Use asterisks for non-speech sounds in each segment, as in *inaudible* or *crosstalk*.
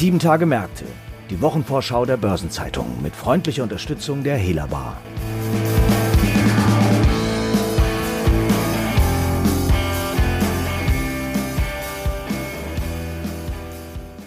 Sieben Tage Märkte, die Wochenvorschau der Börsenzeitung mit freundlicher Unterstützung der Hela Bar.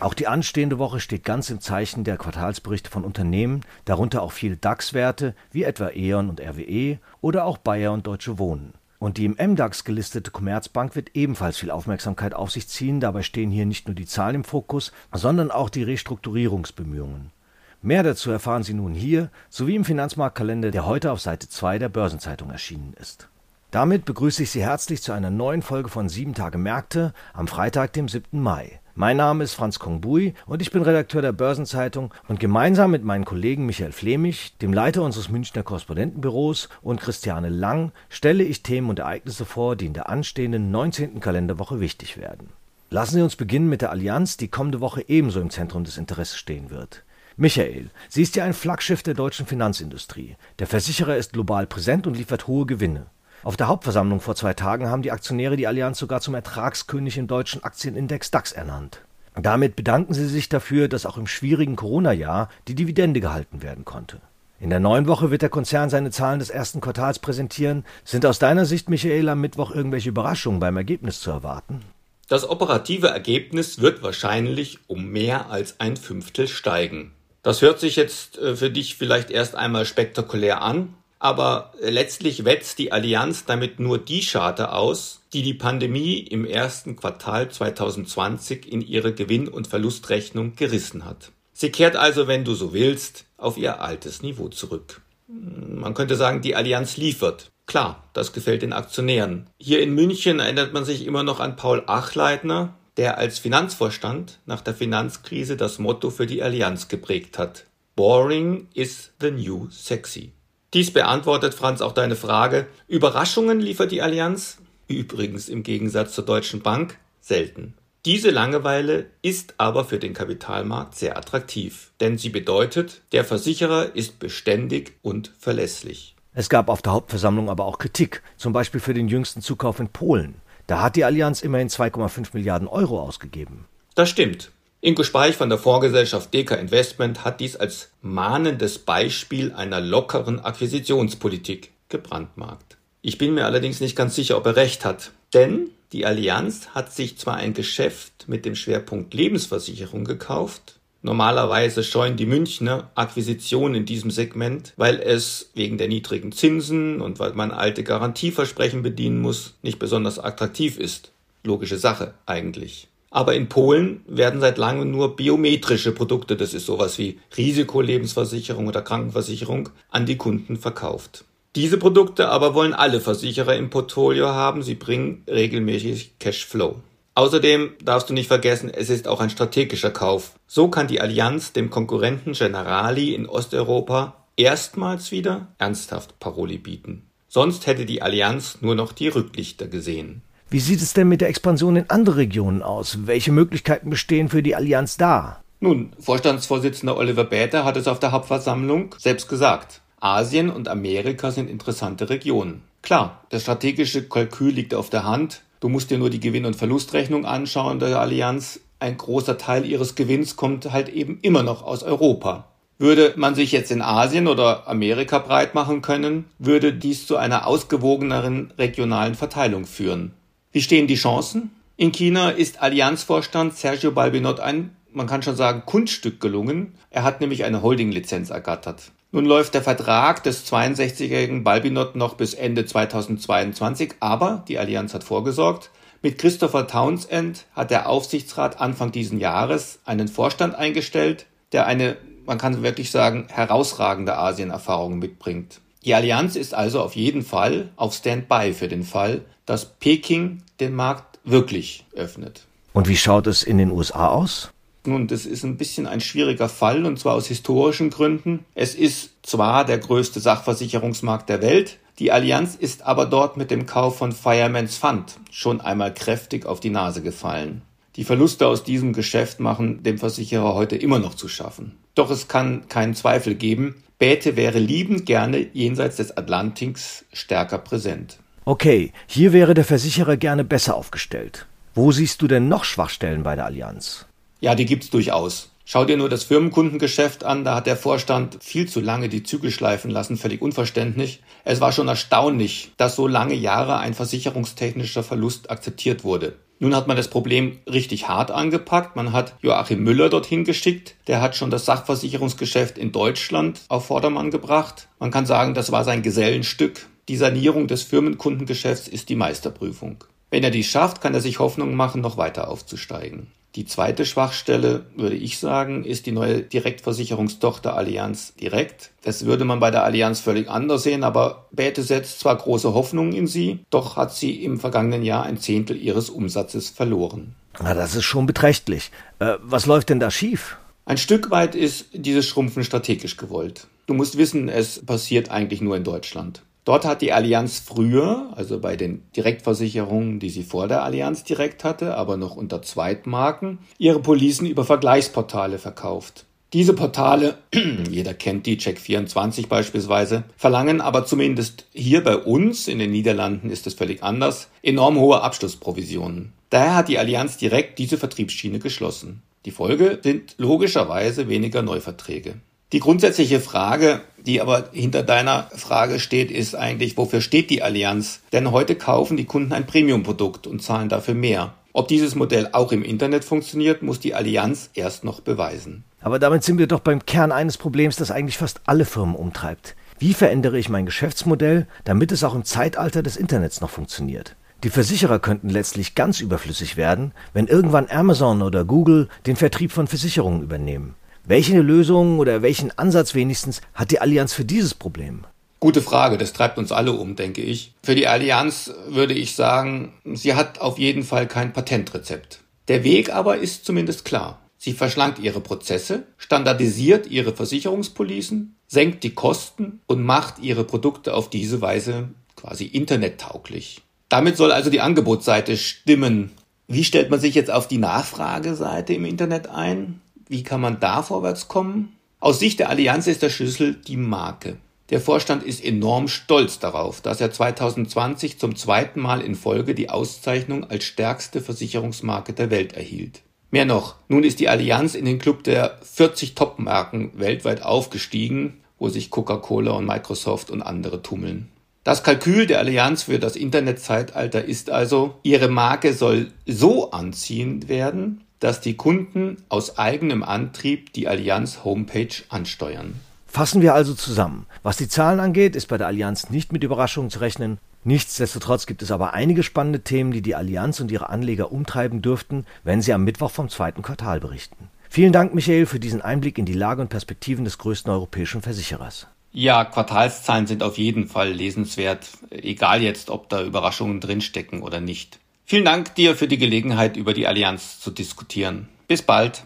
Auch die anstehende Woche steht ganz im Zeichen der Quartalsberichte von Unternehmen, darunter auch viele DAX-Werte wie etwa E.ON und RWE oder auch Bayer und Deutsche Wohnen. Und die im MDAX gelistete Commerzbank wird ebenfalls viel Aufmerksamkeit auf sich ziehen. Dabei stehen hier nicht nur die Zahlen im Fokus, sondern auch die Restrukturierungsbemühungen. Mehr dazu erfahren Sie nun hier sowie im Finanzmarktkalender, der heute auf Seite 2 der Börsenzeitung erschienen ist. Damit begrüße ich Sie herzlich zu einer neuen Folge von 7 Tage Märkte am Freitag, dem 7. Mai. Mein Name ist Franz Kongbui und ich bin Redakteur der Börsenzeitung und gemeinsam mit meinen Kollegen Michael Flemich, dem Leiter unseres Münchner Korrespondentenbüros und Christiane Lang stelle ich Themen und Ereignisse vor, die in der anstehenden 19. Kalenderwoche wichtig werden. Lassen Sie uns beginnen mit der Allianz, die kommende Woche ebenso im Zentrum des Interesses stehen wird. Michael, sie ist ja ein Flaggschiff der deutschen Finanzindustrie. Der Versicherer ist global präsent und liefert hohe Gewinne. Auf der Hauptversammlung vor zwei Tagen haben die Aktionäre die Allianz sogar zum Ertragskönig im deutschen Aktienindex DAX ernannt. Damit bedanken sie sich dafür, dass auch im schwierigen Corona-Jahr die Dividende gehalten werden konnte. In der neuen Woche wird der Konzern seine Zahlen des ersten Quartals präsentieren. Sind aus deiner Sicht, Michael, am Mittwoch irgendwelche Überraschungen beim Ergebnis zu erwarten? Das operative Ergebnis wird wahrscheinlich um mehr als ein Fünftel steigen. Das hört sich jetzt äh, für dich vielleicht erst einmal spektakulär an, aber letztlich wetzt die Allianz damit nur die Scharte aus, die die Pandemie im ersten Quartal 2020 in ihre Gewinn- und Verlustrechnung gerissen hat. Sie kehrt also, wenn du so willst, auf ihr altes Niveau zurück. Man könnte sagen, die Allianz liefert. Klar, das gefällt den Aktionären. Hier in München erinnert man sich immer noch an Paul Achleitner, der als Finanzvorstand nach der Finanzkrise das Motto für die Allianz geprägt hat. Boring is the new sexy. Dies beantwortet, Franz, auch deine Frage. Überraschungen liefert die Allianz, übrigens im Gegensatz zur Deutschen Bank, selten. Diese Langeweile ist aber für den Kapitalmarkt sehr attraktiv, denn sie bedeutet, der Versicherer ist beständig und verlässlich. Es gab auf der Hauptversammlung aber auch Kritik, zum Beispiel für den jüngsten Zukauf in Polen. Da hat die Allianz immerhin 2,5 Milliarden Euro ausgegeben. Das stimmt. Ingo Speich von der Fondsgesellschaft Deka Investment hat dies als mahnendes Beispiel einer lockeren Akquisitionspolitik gebrandmarkt. Ich bin mir allerdings nicht ganz sicher, ob er recht hat. Denn die Allianz hat sich zwar ein Geschäft mit dem Schwerpunkt Lebensversicherung gekauft, Normalerweise scheuen die Münchner Akquisitionen in diesem Segment, weil es wegen der niedrigen Zinsen und weil man alte Garantieversprechen bedienen muss, nicht besonders attraktiv ist. Logische Sache eigentlich. Aber in Polen werden seit langem nur biometrische Produkte, das ist sowas wie Risikolebensversicherung oder Krankenversicherung, an die Kunden verkauft. Diese Produkte aber wollen alle Versicherer im Portfolio haben, sie bringen regelmäßig Cashflow. Außerdem darfst du nicht vergessen, es ist auch ein strategischer Kauf. So kann die Allianz dem Konkurrenten Generali in Osteuropa erstmals wieder ernsthaft Paroli bieten. Sonst hätte die Allianz nur noch die Rücklichter gesehen. Wie sieht es denn mit der Expansion in andere Regionen aus? Welche Möglichkeiten bestehen für die Allianz da? Nun, Vorstandsvorsitzender Oliver Bäter hat es auf der Hauptversammlung selbst gesagt. Asien und Amerika sind interessante Regionen. Klar, das strategische Kalkül liegt auf der Hand. Du musst dir nur die Gewinn- und Verlustrechnung anschauen der Allianz. Ein großer Teil ihres Gewinns kommt halt eben immer noch aus Europa. Würde man sich jetzt in Asien oder Amerika breit machen können, würde dies zu einer ausgewogeneren regionalen Verteilung führen. Wie stehen die Chancen? In China ist Allianzvorstand Sergio Balbinot ein, man kann schon sagen, Kunststück gelungen. Er hat nämlich eine Holding-Lizenz ergattert. Nun läuft der Vertrag des 62-jährigen Balbinot noch bis Ende 2022, aber die Allianz hat vorgesorgt. Mit Christopher Townsend hat der Aufsichtsrat Anfang diesen Jahres einen Vorstand eingestellt, der eine, man kann wirklich sagen, herausragende Asienerfahrung mitbringt. Die Allianz ist also auf jeden Fall auf Standby für den Fall, dass Peking den Markt wirklich öffnet. Und wie schaut es in den USA aus? Nun, das ist ein bisschen ein schwieriger Fall und zwar aus historischen Gründen. Es ist zwar der größte Sachversicherungsmarkt der Welt, die Allianz ist aber dort mit dem Kauf von Fireman's Fund schon einmal kräftig auf die Nase gefallen. Die Verluste aus diesem Geschäft machen dem Versicherer heute immer noch zu schaffen. Doch es kann keinen Zweifel geben, Bäte wäre liebend gerne jenseits des Atlantiks stärker präsent. Okay, hier wäre der Versicherer gerne besser aufgestellt. Wo siehst du denn noch Schwachstellen bei der Allianz? Ja, die gibt's durchaus. Schau dir nur das Firmenkundengeschäft an, da hat der Vorstand viel zu lange die Zügel schleifen lassen, völlig unverständlich. Es war schon erstaunlich, dass so lange Jahre ein versicherungstechnischer Verlust akzeptiert wurde. Nun hat man das Problem richtig hart angepackt. Man hat Joachim Müller dorthin geschickt. Der hat schon das Sachversicherungsgeschäft in Deutschland auf Vordermann gebracht. Man kann sagen, das war sein Gesellenstück. Die Sanierung des Firmenkundengeschäfts ist die Meisterprüfung. Wenn er dies schafft, kann er sich Hoffnung machen, noch weiter aufzusteigen. Die zweite Schwachstelle, würde ich sagen, ist die neue Direktversicherungstochter Allianz Direkt. Das würde man bei der Allianz völlig anders sehen, aber Bäte setzt zwar große Hoffnungen in sie, doch hat sie im vergangenen Jahr ein Zehntel ihres Umsatzes verloren. Na, das ist schon beträchtlich. Äh, was läuft denn da schief? Ein Stück weit ist dieses Schrumpfen strategisch gewollt. Du musst wissen, es passiert eigentlich nur in Deutschland. Dort hat die Allianz früher, also bei den Direktversicherungen, die sie vor der Allianz direkt hatte, aber noch unter Zweitmarken, ihre Policen über Vergleichsportale verkauft. Diese Portale, *clears throat* jeder kennt die, Check24 beispielsweise, verlangen aber zumindest hier bei uns, in den Niederlanden ist es völlig anders, enorm hohe Abschlussprovisionen. Daher hat die Allianz direkt diese Vertriebsschiene geschlossen. Die Folge sind logischerweise weniger Neuverträge. Die grundsätzliche Frage, die aber hinter deiner Frage steht, ist eigentlich, wofür steht die Allianz? Denn heute kaufen die Kunden ein Premium-Produkt und zahlen dafür mehr. Ob dieses Modell auch im Internet funktioniert, muss die Allianz erst noch beweisen. Aber damit sind wir doch beim Kern eines Problems, das eigentlich fast alle Firmen umtreibt. Wie verändere ich mein Geschäftsmodell, damit es auch im Zeitalter des Internets noch funktioniert? Die Versicherer könnten letztlich ganz überflüssig werden, wenn irgendwann Amazon oder Google den Vertrieb von Versicherungen übernehmen. Welche Lösung oder welchen Ansatz wenigstens hat die Allianz für dieses Problem? Gute Frage, das treibt uns alle um, denke ich. Für die Allianz würde ich sagen, sie hat auf jeden Fall kein Patentrezept. Der Weg aber ist zumindest klar. Sie verschlankt ihre Prozesse, standardisiert ihre Versicherungspolicen, senkt die Kosten und macht ihre Produkte auf diese Weise quasi internettauglich. Damit soll also die Angebotsseite stimmen. Wie stellt man sich jetzt auf die Nachfrageseite im Internet ein? Wie kann man da vorwärts kommen? Aus Sicht der Allianz ist der Schlüssel die Marke. Der Vorstand ist enorm stolz darauf, dass er 2020 zum zweiten Mal in Folge die Auszeichnung als stärkste Versicherungsmarke der Welt erhielt. Mehr noch, nun ist die Allianz in den Club der 40 Top-Marken weltweit aufgestiegen, wo sich Coca-Cola und Microsoft und andere tummeln. Das Kalkül der Allianz für das Internetzeitalter ist also, ihre Marke soll so anziehend werden, dass die Kunden aus eigenem Antrieb die Allianz Homepage ansteuern. Fassen wir also zusammen. Was die Zahlen angeht, ist bei der Allianz nicht mit Überraschungen zu rechnen. Nichtsdestotrotz gibt es aber einige spannende Themen, die die Allianz und ihre Anleger umtreiben dürften, wenn sie am Mittwoch vom zweiten Quartal berichten. Vielen Dank, Michael, für diesen Einblick in die Lage und Perspektiven des größten europäischen Versicherers. Ja, Quartalszahlen sind auf jeden Fall lesenswert, egal jetzt, ob da Überraschungen drinstecken oder nicht. Vielen Dank dir für die Gelegenheit, über die Allianz zu diskutieren. Bis bald.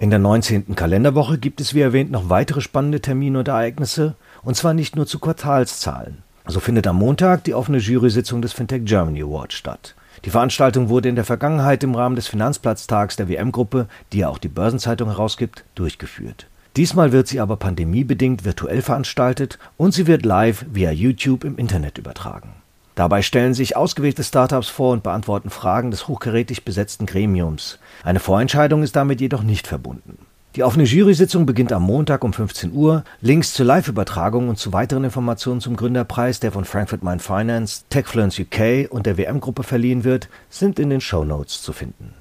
In der 19. Kalenderwoche gibt es wie erwähnt noch weitere spannende Termine und Ereignisse, und zwar nicht nur zu Quartalszahlen. So findet am Montag die offene Jury-Sitzung des Fintech Germany Awards statt. Die Veranstaltung wurde in der Vergangenheit im Rahmen des Finanzplatztags der WM-Gruppe, die ja auch die Börsenzeitung herausgibt, durchgeführt. Diesmal wird sie aber pandemiebedingt virtuell veranstaltet und sie wird live via YouTube im Internet übertragen. Dabei stellen sich ausgewählte Startups vor und beantworten Fragen des hochkarätig besetzten Gremiums. Eine Vorentscheidung ist damit jedoch nicht verbunden. Die offene Jury-Sitzung beginnt am Montag um 15 Uhr. Links zur Live-Übertragung und zu weiteren Informationen zum Gründerpreis, der von Frankfurt Mind Finance, Techfluence UK und der WM-Gruppe verliehen wird, sind in den Show Notes zu finden.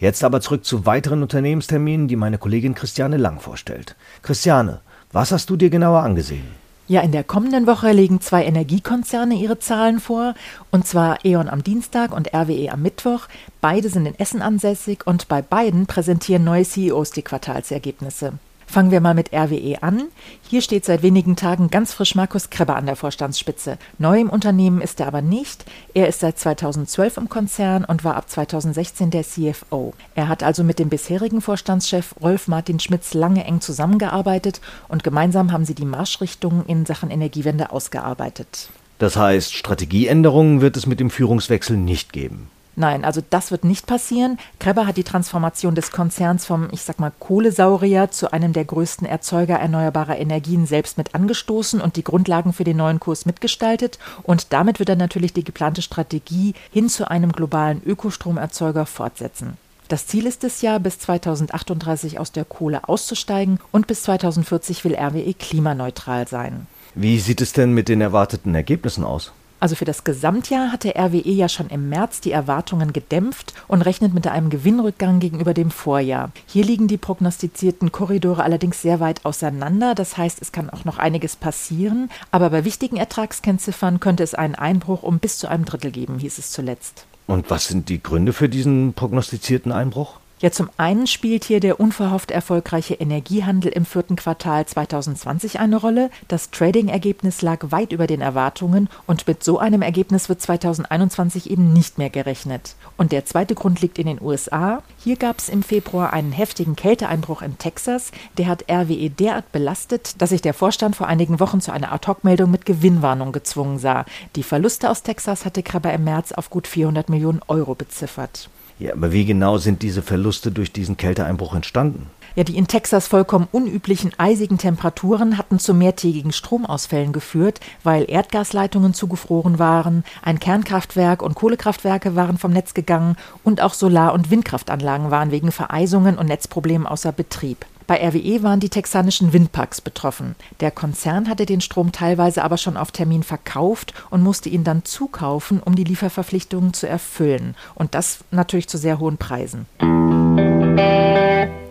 Jetzt aber zurück zu weiteren Unternehmensterminen, die meine Kollegin Christiane Lang vorstellt. Christiane, was hast du dir genauer angesehen? Ja, in der kommenden Woche legen zwei Energiekonzerne ihre Zahlen vor, und zwar E.ON am Dienstag und RWE am Mittwoch. Beide sind in Essen ansässig und bei beiden präsentieren neue CEOs die Quartalsergebnisse. Fangen wir mal mit RWE an. Hier steht seit wenigen Tagen ganz frisch Markus Krebber an der Vorstandsspitze. Neu im Unternehmen ist er aber nicht. Er ist seit 2012 im Konzern und war ab 2016 der CFO. Er hat also mit dem bisherigen Vorstandschef Rolf Martin Schmitz lange eng zusammengearbeitet und gemeinsam haben sie die Marschrichtungen in Sachen Energiewende ausgearbeitet. Das heißt, Strategieänderungen wird es mit dem Führungswechsel nicht geben. Nein, also das wird nicht passieren. Kreber hat die Transformation des Konzerns vom, ich sag mal, Kohlesaurier zu einem der größten Erzeuger erneuerbarer Energien selbst mit angestoßen und die Grundlagen für den neuen Kurs mitgestaltet. Und damit wird er natürlich die geplante Strategie hin zu einem globalen Ökostromerzeuger fortsetzen. Das Ziel ist es ja, bis 2038 aus der Kohle auszusteigen und bis 2040 will RWE klimaneutral sein. Wie sieht es denn mit den erwarteten Ergebnissen aus? Also für das Gesamtjahr hatte RWE ja schon im März die Erwartungen gedämpft und rechnet mit einem Gewinnrückgang gegenüber dem Vorjahr. Hier liegen die prognostizierten Korridore allerdings sehr weit auseinander. Das heißt, es kann auch noch einiges passieren. Aber bei wichtigen Ertragskennziffern könnte es einen Einbruch um bis zu einem Drittel geben, hieß es zuletzt. Und was sind die Gründe für diesen prognostizierten Einbruch? Ja, zum einen spielt hier der unverhofft erfolgreiche Energiehandel im vierten Quartal 2020 eine Rolle. Das Trading-Ergebnis lag weit über den Erwartungen und mit so einem Ergebnis wird 2021 eben nicht mehr gerechnet. Und der zweite Grund liegt in den USA. Hier gab es im Februar einen heftigen Kälteeinbruch in Texas. Der hat RWE derart belastet, dass sich der Vorstand vor einigen Wochen zu einer Ad-Hoc-Meldung mit Gewinnwarnung gezwungen sah. Die Verluste aus Texas hatte Krabber im März auf gut 400 Millionen Euro beziffert. Ja, aber wie genau sind diese Verluste durch diesen Kälteeinbruch entstanden? Ja, die in Texas vollkommen unüblichen eisigen Temperaturen hatten zu mehrtägigen Stromausfällen geführt, weil Erdgasleitungen zugefroren waren, ein Kernkraftwerk und Kohlekraftwerke waren vom Netz gegangen und auch Solar- und Windkraftanlagen waren wegen Vereisungen und Netzproblemen außer Betrieb. Bei RWE waren die texanischen Windparks betroffen. Der Konzern hatte den Strom teilweise aber schon auf Termin verkauft und musste ihn dann zukaufen, um die Lieferverpflichtungen zu erfüllen. Und das natürlich zu sehr hohen Preisen.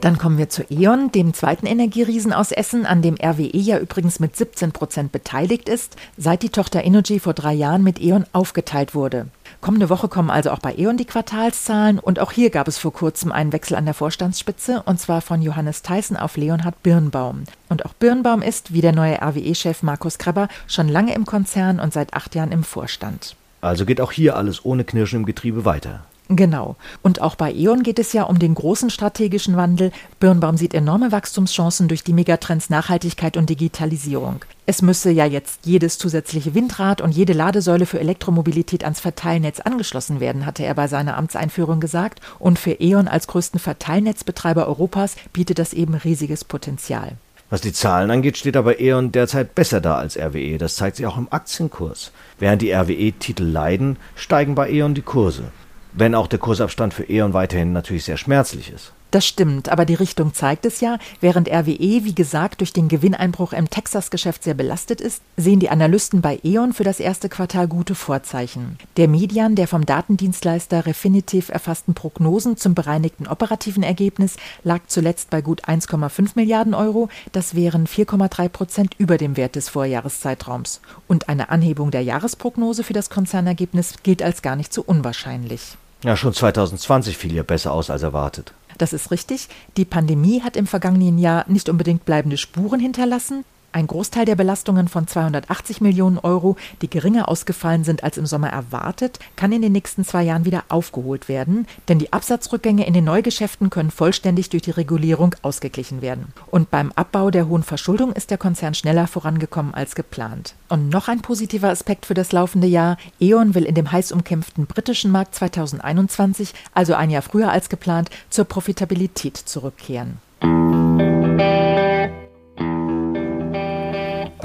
Dann kommen wir zu E.ON, dem zweiten Energieriesen aus Essen, an dem RWE ja übrigens mit 17 Prozent beteiligt ist, seit die Tochter Energy vor drei Jahren mit E.ON aufgeteilt wurde. Kommende Woche kommen also auch bei E.ON die Quartalszahlen und auch hier gab es vor kurzem einen Wechsel an der Vorstandsspitze und zwar von Johannes Theissen auf Leonhard Birnbaum. Und auch Birnbaum ist, wie der neue RWE-Chef Markus Krabber, schon lange im Konzern und seit acht Jahren im Vorstand. Also geht auch hier alles ohne Knirschen im Getriebe weiter. Genau. Und auch bei E.ON geht es ja um den großen strategischen Wandel. Birnbaum sieht enorme Wachstumschancen durch die Megatrends Nachhaltigkeit und Digitalisierung. Es müsse ja jetzt jedes zusätzliche Windrad und jede Ladesäule für Elektromobilität ans Verteilnetz angeschlossen werden, hatte er bei seiner Amtseinführung gesagt. Und für E.ON als größten Verteilnetzbetreiber Europas bietet das eben riesiges Potenzial. Was die Zahlen angeht, steht aber E.ON derzeit besser da als RWE. Das zeigt sich auch im Aktienkurs. Während die RWE-Titel leiden, steigen bei E.ON die Kurse wenn auch der Kursabstand für E.ON weiterhin natürlich sehr schmerzlich ist. Das stimmt, aber die Richtung zeigt es ja. Während RWE, wie gesagt, durch den Gewinneinbruch im Texas-Geschäft sehr belastet ist, sehen die Analysten bei E.ON für das erste Quartal gute Vorzeichen. Der Median der vom Datendienstleister Refinitiv erfassten Prognosen zum bereinigten operativen Ergebnis lag zuletzt bei gut 1,5 Milliarden Euro. Das wären 4,3 Prozent über dem Wert des Vorjahreszeitraums. Und eine Anhebung der Jahresprognose für das Konzernergebnis gilt als gar nicht so unwahrscheinlich. Ja, schon 2020 fiel ja besser aus als erwartet. Das ist richtig. Die Pandemie hat im vergangenen Jahr nicht unbedingt bleibende Spuren hinterlassen. Ein Großteil der Belastungen von 280 Millionen Euro, die geringer ausgefallen sind als im Sommer erwartet, kann in den nächsten zwei Jahren wieder aufgeholt werden, denn die Absatzrückgänge in den Neugeschäften können vollständig durch die Regulierung ausgeglichen werden. Und beim Abbau der hohen Verschuldung ist der Konzern schneller vorangekommen als geplant. Und noch ein positiver Aspekt für das laufende Jahr. E.ON will in dem heiß umkämpften britischen Markt 2021, also ein Jahr früher als geplant, zur Profitabilität zurückkehren.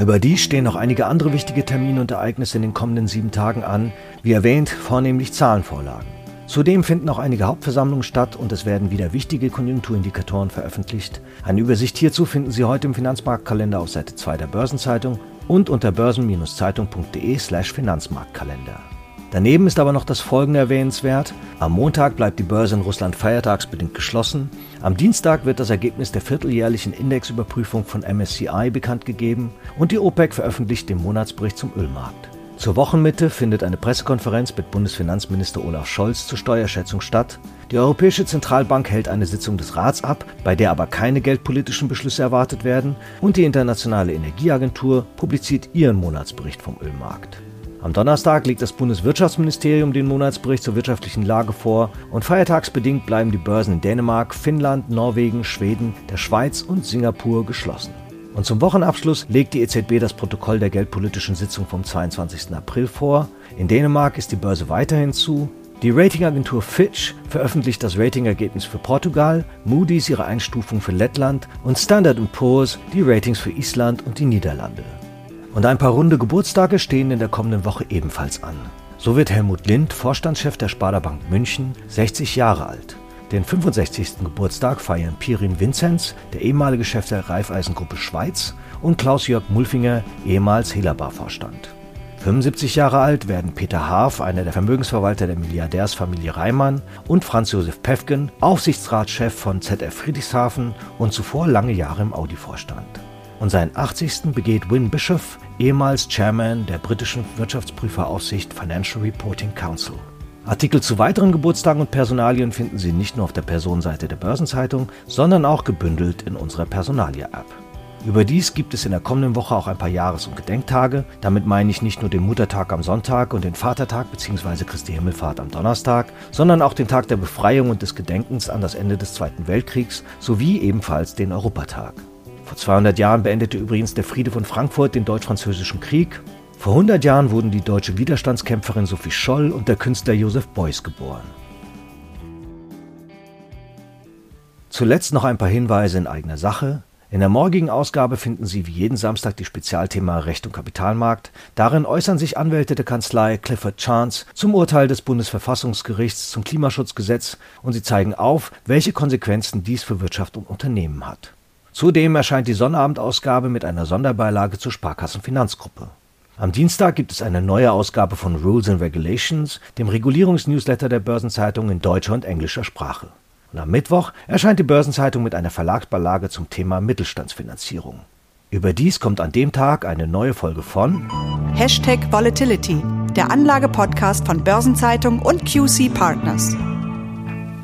Überdies stehen noch einige andere wichtige Termine und Ereignisse in den kommenden sieben Tagen an, wie erwähnt, vornehmlich Zahlenvorlagen. Zudem finden auch einige Hauptversammlungen statt und es werden wieder wichtige Konjunkturindikatoren veröffentlicht. Eine Übersicht hierzu finden Sie heute im Finanzmarktkalender auf Seite 2 der Börsenzeitung und unter börsen-zeitung.de/slash Finanzmarktkalender. Daneben ist aber noch das folgende erwähnenswert. Am Montag bleibt die Börse in Russland feiertagsbedingt geschlossen. Am Dienstag wird das Ergebnis der vierteljährlichen Indexüberprüfung von MSCI bekannt gegeben und die OPEC veröffentlicht den Monatsbericht zum Ölmarkt. Zur Wochenmitte findet eine Pressekonferenz mit Bundesfinanzminister Olaf Scholz zur Steuerschätzung statt. Die Europäische Zentralbank hält eine Sitzung des Rats ab, bei der aber keine geldpolitischen Beschlüsse erwartet werden, und die Internationale Energieagentur publiziert ihren Monatsbericht vom Ölmarkt. Am Donnerstag legt das Bundeswirtschaftsministerium den Monatsbericht zur wirtschaftlichen Lage vor und feiertagsbedingt bleiben die Börsen in Dänemark, Finnland, Norwegen, Schweden, der Schweiz und Singapur geschlossen. Und zum Wochenabschluss legt die EZB das Protokoll der geldpolitischen Sitzung vom 22. April vor. In Dänemark ist die Börse weiterhin zu, Die Ratingagentur Fitch veröffentlicht das Ratingergebnis für Portugal, Moody's ihre Einstufung für Lettland und Standard Poor's die Ratings für Island und die Niederlande. Und ein paar runde Geburtstage stehen in der kommenden Woche ebenfalls an. So wird Helmut Lind, Vorstandschef der Sparda Bank München, 60 Jahre alt. Den 65. Geburtstag feiern Pirin Vinzenz, der ehemalige Chef der Raiffeisengruppe Schweiz, und Klaus-Jörg Mulfinger, ehemals Hellerbar-Vorstand. 75 Jahre alt werden Peter Haaf, einer der Vermögensverwalter der Milliardärsfamilie Reimann, und Franz Josef Pefken, Aufsichtsratschef von ZF Friedrichshafen und zuvor lange Jahre im Audi-Vorstand. Und seinen 80. begeht Win Bischoff, ehemals Chairman der britischen Wirtschaftsprüferaufsicht Financial Reporting Council. Artikel zu weiteren Geburtstagen und Personalien finden Sie nicht nur auf der Personenseite der Börsenzeitung, sondern auch gebündelt in unserer Personalia-App. Überdies gibt es in der kommenden Woche auch ein paar Jahres- und Gedenktage. Damit meine ich nicht nur den Muttertag am Sonntag und den Vatertag bzw. Christi Himmelfahrt am Donnerstag, sondern auch den Tag der Befreiung und des Gedenkens an das Ende des Zweiten Weltkriegs sowie ebenfalls den Europatag. Vor 200 Jahren beendete übrigens der Friede von Frankfurt den Deutsch-Französischen Krieg. Vor 100 Jahren wurden die deutsche Widerstandskämpferin Sophie Scholl und der Künstler Josef Beuys geboren. Zuletzt noch ein paar Hinweise in eigener Sache. In der morgigen Ausgabe finden Sie wie jeden Samstag die Spezialthema Recht und Kapitalmarkt. Darin äußern sich Anwälte der Kanzlei Clifford Chance zum Urteil des Bundesverfassungsgerichts zum Klimaschutzgesetz und sie zeigen auf, welche Konsequenzen dies für Wirtschaft und Unternehmen hat. Zudem erscheint die Sonnabendausgabe mit einer Sonderbeilage zur Sparkassenfinanzgruppe. Am Dienstag gibt es eine neue Ausgabe von Rules and Regulations, dem Regulierungsnewsletter der Börsenzeitung in deutscher und englischer Sprache. Und am Mittwoch erscheint die Börsenzeitung mit einer Verlagsbeilage zum Thema Mittelstandsfinanzierung. Überdies kommt an dem Tag eine neue Folge von Hashtag Volatility, der Anlagepodcast von Börsenzeitung und QC Partners.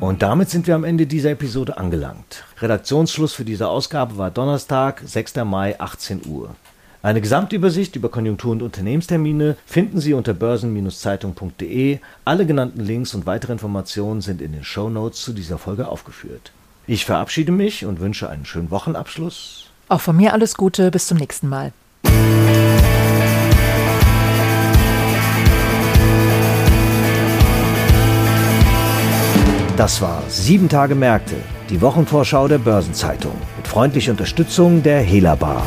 Und damit sind wir am Ende dieser Episode angelangt. Redaktionsschluss für diese Ausgabe war Donnerstag, 6. Mai, 18 Uhr. Eine Gesamtübersicht über Konjunktur- und Unternehmenstermine finden Sie unter börsen-zeitung.de. Alle genannten Links und weitere Informationen sind in den Show Notes zu dieser Folge aufgeführt. Ich verabschiede mich und wünsche einen schönen Wochenabschluss. Auch von mir alles Gute, bis zum nächsten Mal. Das war Sieben Tage Märkte, die Wochenvorschau der Börsenzeitung mit freundlicher Unterstützung der Hela Bar.